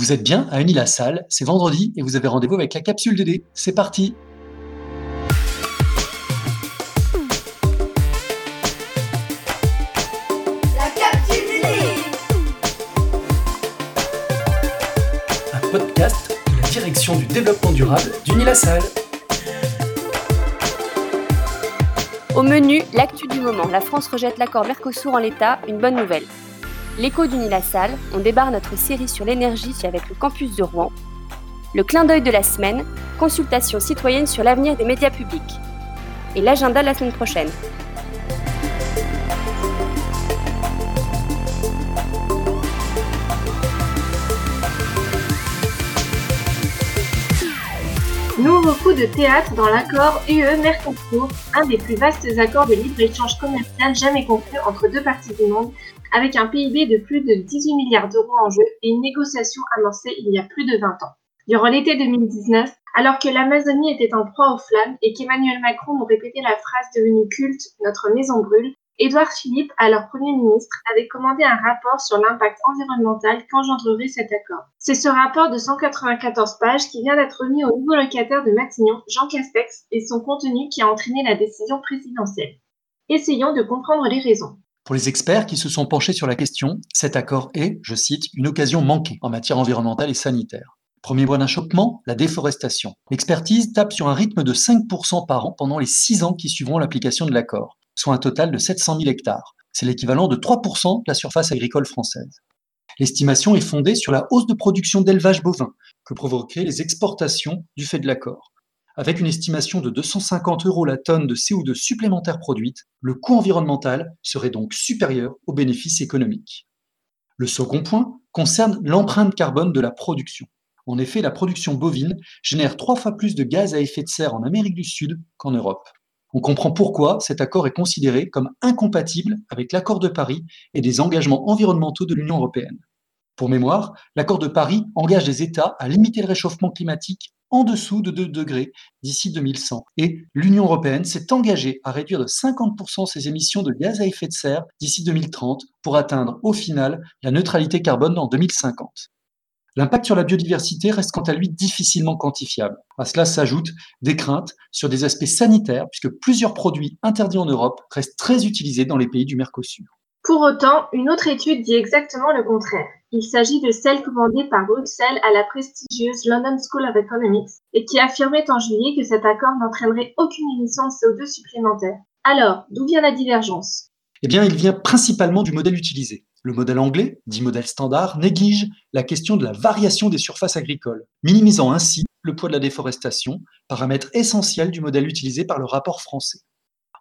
Vous êtes bien à Unis-la-Salle, c'est vendredi et vous avez rendez-vous avec la capsule DD. C'est parti La capsule DD Un podcast de la direction du développement durable d'Unis-la-Salle. Au menu, l'actu du moment. La France rejette l'accord Mercosur en l'état, une bonne nouvelle. L'écho d'Uni-la-Salle, on débarre notre série sur l'énergie avec le campus de Rouen. Le clin d'œil de la semaine, consultation citoyenne sur l'avenir des médias publics. Et l'agenda de la semaine prochaine. Nouveau coup de théâtre dans l'accord UE-Mercosur, un des plus vastes accords de libre-échange commercial jamais conclus entre deux parties du monde, avec un PIB de plus de 18 milliards d'euros en jeu et une négociation amorcée il y a plus de 20 ans. Durant l'été 2019, alors que l'Amazonie était en proie aux flammes et qu'Emmanuel Macron nous répétait la phrase devenue culte Notre maison brûle, Édouard Philippe, alors Premier ministre, avait commandé un rapport sur l'impact environnemental qu'engendrerait cet accord. C'est ce rapport de 194 pages qui vient d'être remis au nouveau locataire de Matignon, Jean Castex, et son contenu qui a entraîné la décision présidentielle. Essayons de comprendre les raisons. Pour les experts qui se sont penchés sur la question, cet accord est, je cite, une occasion manquée en matière environnementale et sanitaire. Premier point d'achoppement, la déforestation. L'expertise tape sur un rythme de 5% par an pendant les 6 ans qui suivront l'application de l'accord soit un total de 700 000 hectares. C'est l'équivalent de 3% de la surface agricole française. L'estimation est fondée sur la hausse de production d'élevage bovin que provoqueraient les exportations du fait de l'accord. Avec une estimation de 250 euros la tonne de CO2 supplémentaire produite, le coût environnemental serait donc supérieur aux bénéfices économiques. Le second point concerne l'empreinte carbone de la production. En effet, la production bovine génère trois fois plus de gaz à effet de serre en Amérique du Sud qu'en Europe. On comprend pourquoi cet accord est considéré comme incompatible avec l'accord de Paris et des engagements environnementaux de l'Union européenne. Pour mémoire, l'accord de Paris engage les États à limiter le réchauffement climatique en dessous de 2 degrés d'ici 2100. Et l'Union européenne s'est engagée à réduire de 50% ses émissions de gaz à effet de serre d'ici 2030 pour atteindre au final la neutralité carbone en 2050. L'impact sur la biodiversité reste quant à lui difficilement quantifiable. À cela s'ajoutent des craintes sur des aspects sanitaires, puisque plusieurs produits interdits en Europe restent très utilisés dans les pays du Mercosur. Pour autant, une autre étude dit exactement le contraire. Il s'agit de celle commandée par Bruxelles à la prestigieuse London School of Economics et qui affirmait en juillet que cet accord n'entraînerait aucune émission de CO2 supplémentaire. Alors, d'où vient la divergence? Eh bien, il vient principalement du modèle utilisé. Le modèle anglais, dit modèle standard, néglige la question de la variation des surfaces agricoles, minimisant ainsi le poids de la déforestation, paramètre essentiel du modèle utilisé par le rapport français.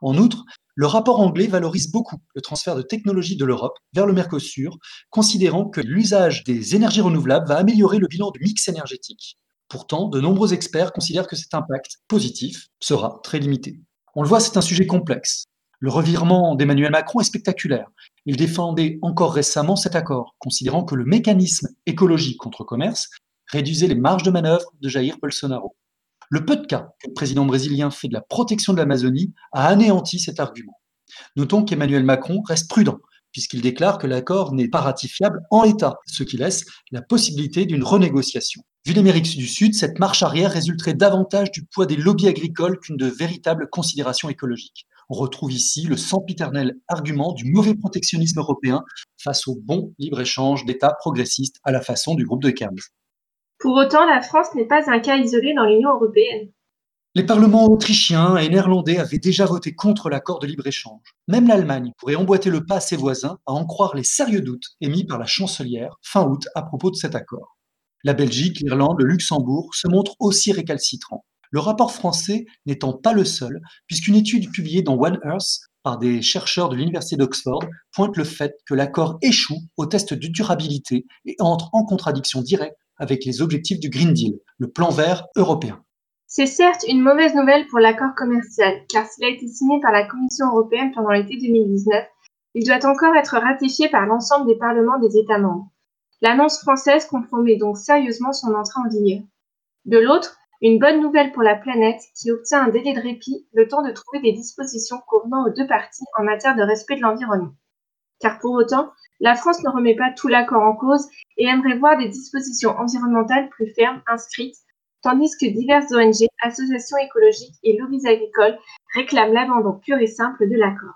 En outre, le rapport anglais valorise beaucoup le transfert de technologies de l'Europe vers le Mercosur, considérant que l'usage des énergies renouvelables va améliorer le bilan du mix énergétique. Pourtant, de nombreux experts considèrent que cet impact positif sera très limité. On le voit, c'est un sujet complexe. Le revirement d'Emmanuel Macron est spectaculaire. Il défendait encore récemment cet accord, considérant que le mécanisme écologique contre commerce réduisait les marges de manœuvre de Jair Bolsonaro. Le peu de cas que le président brésilien fait de la protection de l'Amazonie a anéanti cet argument. Notons qu'Emmanuel Macron reste prudent, puisqu'il déclare que l'accord n'est pas ratifiable en l'état, ce qui laisse la possibilité d'une renégociation. Vu l'Amérique du Sud, cette marche arrière résulterait davantage du poids des lobbies agricoles qu'une de véritables considérations écologiques on retrouve ici le sempiternel argument du mauvais protectionnisme européen face au bon libre-échange d'États progressistes à la façon du groupe de 15. Pour autant, la France n'est pas un cas isolé dans l'Union européenne. Les parlements autrichiens et néerlandais avaient déjà voté contre l'accord de libre-échange. Même l'Allemagne pourrait emboîter le pas à ses voisins à en croire les sérieux doutes émis par la chancelière fin août à propos de cet accord. La Belgique, l'Irlande, le Luxembourg se montrent aussi récalcitrants. Le rapport français n'étant pas le seul, puisqu'une étude publiée dans One Earth par des chercheurs de l'Université d'Oxford pointe le fait que l'accord échoue au test de durabilité et entre en contradiction directe avec les objectifs du Green Deal, le plan vert européen. C'est certes une mauvaise nouvelle pour l'accord commercial, car s'il a été signé par la Commission européenne pendant l'été 2019, il doit encore être ratifié par l'ensemble des parlements des États membres. L'annonce française compromet donc sérieusement son entrée en vigueur. De l'autre, une bonne nouvelle pour la planète qui obtient un délai de répit, le temps de trouver des dispositions convenant aux deux parties en matière de respect de l'environnement. Car pour autant, la France ne remet pas tout l'accord en cause et aimerait voir des dispositions environnementales plus fermes inscrites, tandis que diverses ONG, associations écologiques et lobbies agricoles réclament l'abandon pur et simple de l'accord.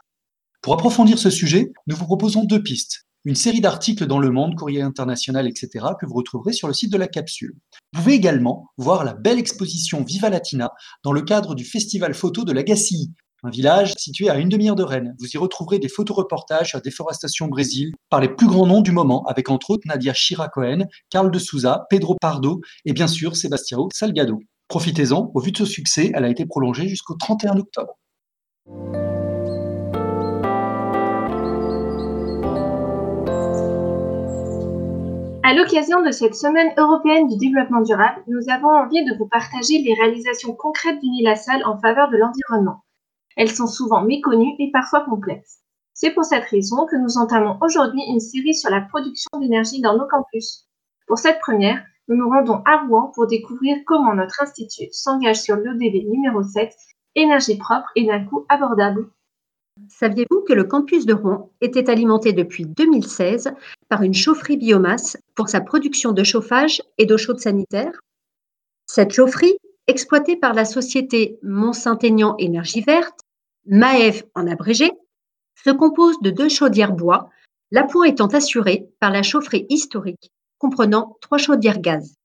Pour approfondir ce sujet, nous vous proposons deux pistes. Une série d'articles dans Le Monde, Courrier International, etc. que vous retrouverez sur le site de la capsule. Vous pouvez également voir la belle exposition Viva Latina dans le cadre du festival photo de l'Agacilly, un village situé à une demi-heure de Rennes. Vous y retrouverez des photoreportages sur la déforestation au Brésil par les plus grands noms du moment, avec entre autres Nadia Chiracohen, Carl de Souza, Pedro Pardo et bien sûr Sébastien Salgado. Profitez-en, au vu de ce succès, elle a été prolongée jusqu'au 31 octobre. À l'occasion de cette Semaine européenne du développement durable, nous avons envie de vous partager les réalisations concrètes d'Unilassal en faveur de l'environnement. Elles sont souvent méconnues et parfois complexes. C'est pour cette raison que nous entamons aujourd'hui une série sur la production d'énergie dans nos campus. Pour cette première, nous nous rendons à Rouen pour découvrir comment notre institut s'engage sur l'ODV numéro 7, énergie propre et d'un coût abordable. Saviez-vous que le campus de Rouen était alimenté depuis 2016 une chaufferie biomasse pour sa production de chauffage et d'eau chaude sanitaire Cette chaufferie, exploitée par la société Mont-Saint-Aignan Énergie Verte, MAEV en abrégé, se compose de deux chaudières bois, l'appoint étant assuré par la chaufferie historique, comprenant trois chaudières gaz.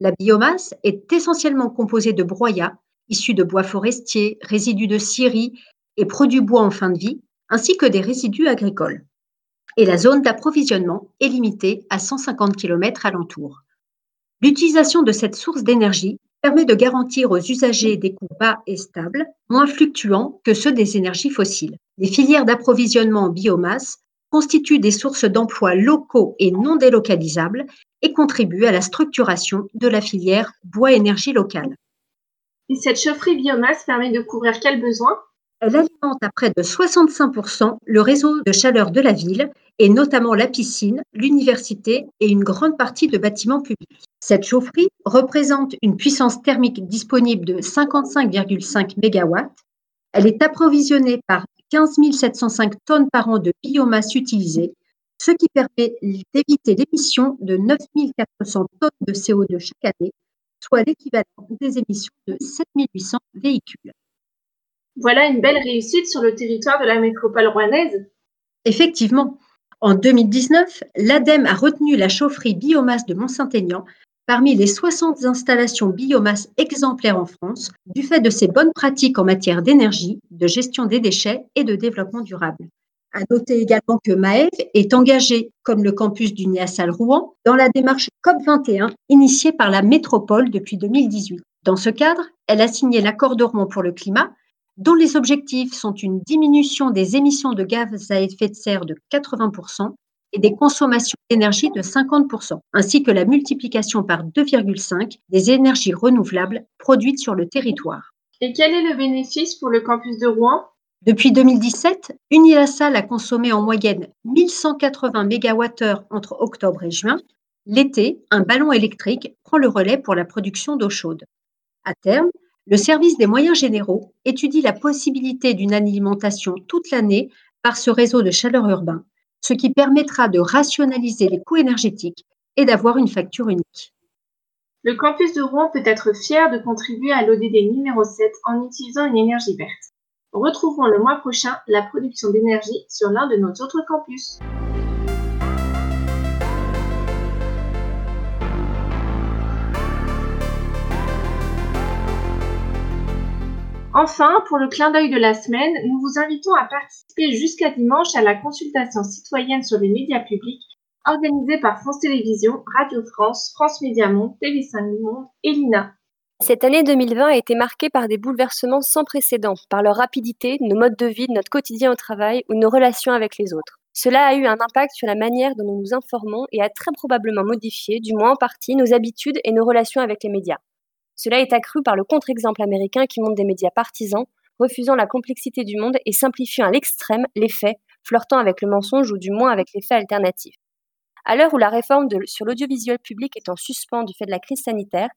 La biomasse est essentiellement composée de broyats, issus de bois forestiers, résidus de scierie et produits bois en fin de vie, ainsi que des résidus agricoles. Et la zone d'approvisionnement est limitée à 150 km alentour. L'utilisation de cette source d'énergie permet de garantir aux usagers des coûts bas et stables, moins fluctuants que ceux des énergies fossiles. Les filières d'approvisionnement en biomasse constituent des sources d'emplois locaux et non délocalisables et contribuent à la structuration de la filière bois-énergie locale. Et cette chaufferie biomasse permet de couvrir quels besoins? Elle alimente à près de 65% le réseau de chaleur de la ville et notamment la piscine, l'université et une grande partie de bâtiments publics. Cette chaufferie représente une puissance thermique disponible de 55,5 MW. Elle est approvisionnée par 15 705 tonnes par an de biomasse utilisée, ce qui permet d'éviter l'émission de 9 400 tonnes de CO2 chaque année, soit l'équivalent des émissions de 7 800 véhicules. Voilà une belle réussite sur le territoire de la métropole rouennaise. Effectivement, en 2019, l'ADEME a retenu la chaufferie biomasse de Mont-Saint-Aignan parmi les 60 installations biomasse exemplaires en France du fait de ses bonnes pratiques en matière d'énergie, de gestion des déchets et de développement durable. À noter également que Maëv est engagée, comme le campus du Niassal Rouen, dans la démarche COP21 initiée par la métropole depuis 2018. Dans ce cadre, elle a signé l'accord de Rouen pour le climat dont les objectifs sont une diminution des émissions de gaz à effet de serre de 80% et des consommations d'énergie de 50%, ainsi que la multiplication par 2,5 des énergies renouvelables produites sur le territoire. Et quel est le bénéfice pour le campus de Rouen? Depuis 2017, Unilassal a consommé en moyenne 1180 MWh entre octobre et juin. L'été, un ballon électrique prend le relais pour la production d'eau chaude. À terme, le service des moyens généraux étudie la possibilité d'une alimentation toute l'année par ce réseau de chaleur urbain, ce qui permettra de rationaliser les coûts énergétiques et d'avoir une facture unique. Le campus de Rouen peut être fier de contribuer à l'ODD numéro 7 en utilisant une énergie verte. Retrouvons le mois prochain la production d'énergie sur l'un de nos autres campus. Enfin, pour le clin d'œil de la semaine, nous vous invitons à participer jusqu'à dimanche à la consultation citoyenne sur les médias publics organisée par France Télévisions, Radio France, France Média Monde, TV5 Monde et l'INA. Cette année 2020 a été marquée par des bouleversements sans précédent, par leur rapidité, nos modes de vie, notre quotidien au travail ou nos relations avec les autres. Cela a eu un impact sur la manière dont nous nous informons et a très probablement modifié, du moins en partie, nos habitudes et nos relations avec les médias. Cela est accru par le contre-exemple américain qui montre des médias partisans, refusant la complexité du monde et simplifiant à l'extrême les faits, flirtant avec le mensonge ou du moins avec les faits alternatifs. À l'heure où la réforme sur l'audiovisuel public est en suspens du fait de la crise sanitaire,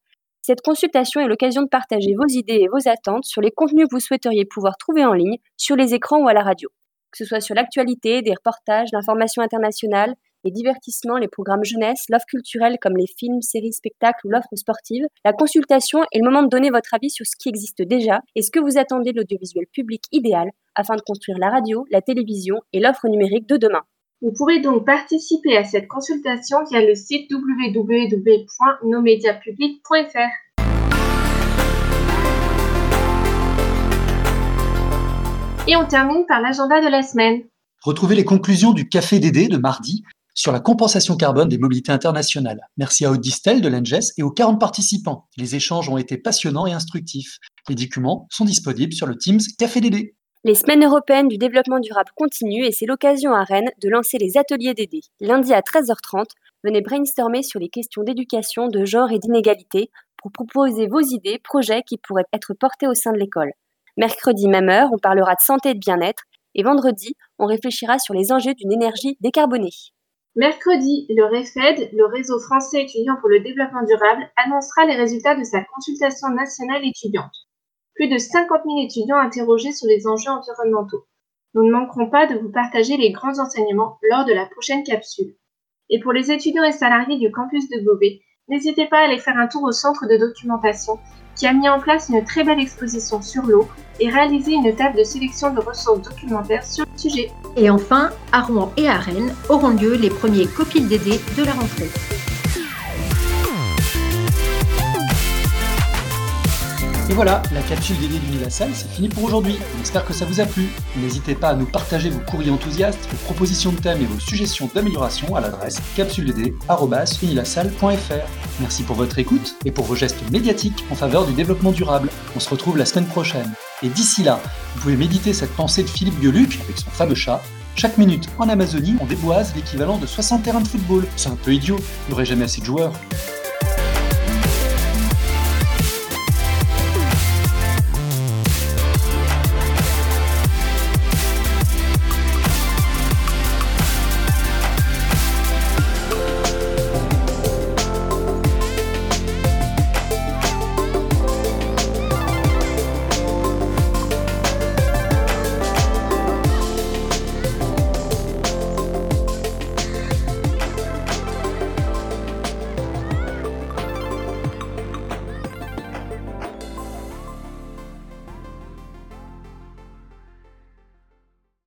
cette consultation est l'occasion de partager vos idées et vos attentes sur les contenus que vous souhaiteriez pouvoir trouver en ligne, sur les écrans ou à la radio. que ce soit sur l'actualité, des reportages, l'information internationale, les divertissements, les programmes jeunesse, l'offre culturelle comme les films, séries, spectacles ou l'offre sportive. La consultation est le moment de donner votre avis sur ce qui existe déjà et ce que vous attendez de l'audiovisuel public idéal afin de construire la radio, la télévision et l'offre numérique de demain. Vous pourrez donc participer à cette consultation via le site www.nosmediapublics.fr. Et on termine par l'agenda de la semaine. Retrouvez les conclusions du Café Dédé de mardi sur la compensation carbone des mobilités internationales. Merci à Audistel de l'ENGES et aux 40 participants. Les échanges ont été passionnants et instructifs. Les documents sont disponibles sur le Teams Café Dédé. Les semaines européennes du développement durable continuent et c'est l'occasion à Rennes de lancer les ateliers Dédé. Lundi à 13h30, venez brainstormer sur les questions d'éducation, de genre et d'inégalité pour proposer vos idées, projets qui pourraient être portés au sein de l'école. Mercredi, même heure, on parlera de santé et de bien-être et vendredi, on réfléchira sur les enjeux d'une énergie décarbonée. Mercredi, le REFED, le réseau français étudiant pour le développement durable, annoncera les résultats de sa consultation nationale étudiante. Plus de 50 000 étudiants interrogés sur les enjeux environnementaux. Nous ne manquerons pas de vous partager les grands enseignements lors de la prochaine capsule. Et pour les étudiants et salariés du campus de Beauvais, n'hésitez pas à aller faire un tour au centre de documentation qui a mis en place une très belle exposition sur l'eau et réalisé une table de sélection de ressources documentaires sur le sujet. Et enfin, à Rouen et à Rennes auront lieu les premiers copiles DD de la rentrée. Et voilà, la capsule dédiée d'Unilassal, c'est fini pour aujourd'hui. On espère que ça vous a plu. N'hésitez pas à nous partager vos courriers enthousiastes, vos propositions de thèmes et vos suggestions d'amélioration à l'adresse capsuledD.unilassal.fr. Merci pour votre écoute et pour vos gestes médiatiques en faveur du développement durable. On se retrouve la semaine prochaine. Et d'ici là, vous pouvez méditer cette pensée de Philippe Gueluc avec son fameux chat. Chaque minute en Amazonie, on déboise l'équivalent de 60 terrains de football. C'est un peu idiot, il n'y aurait jamais assez de joueurs.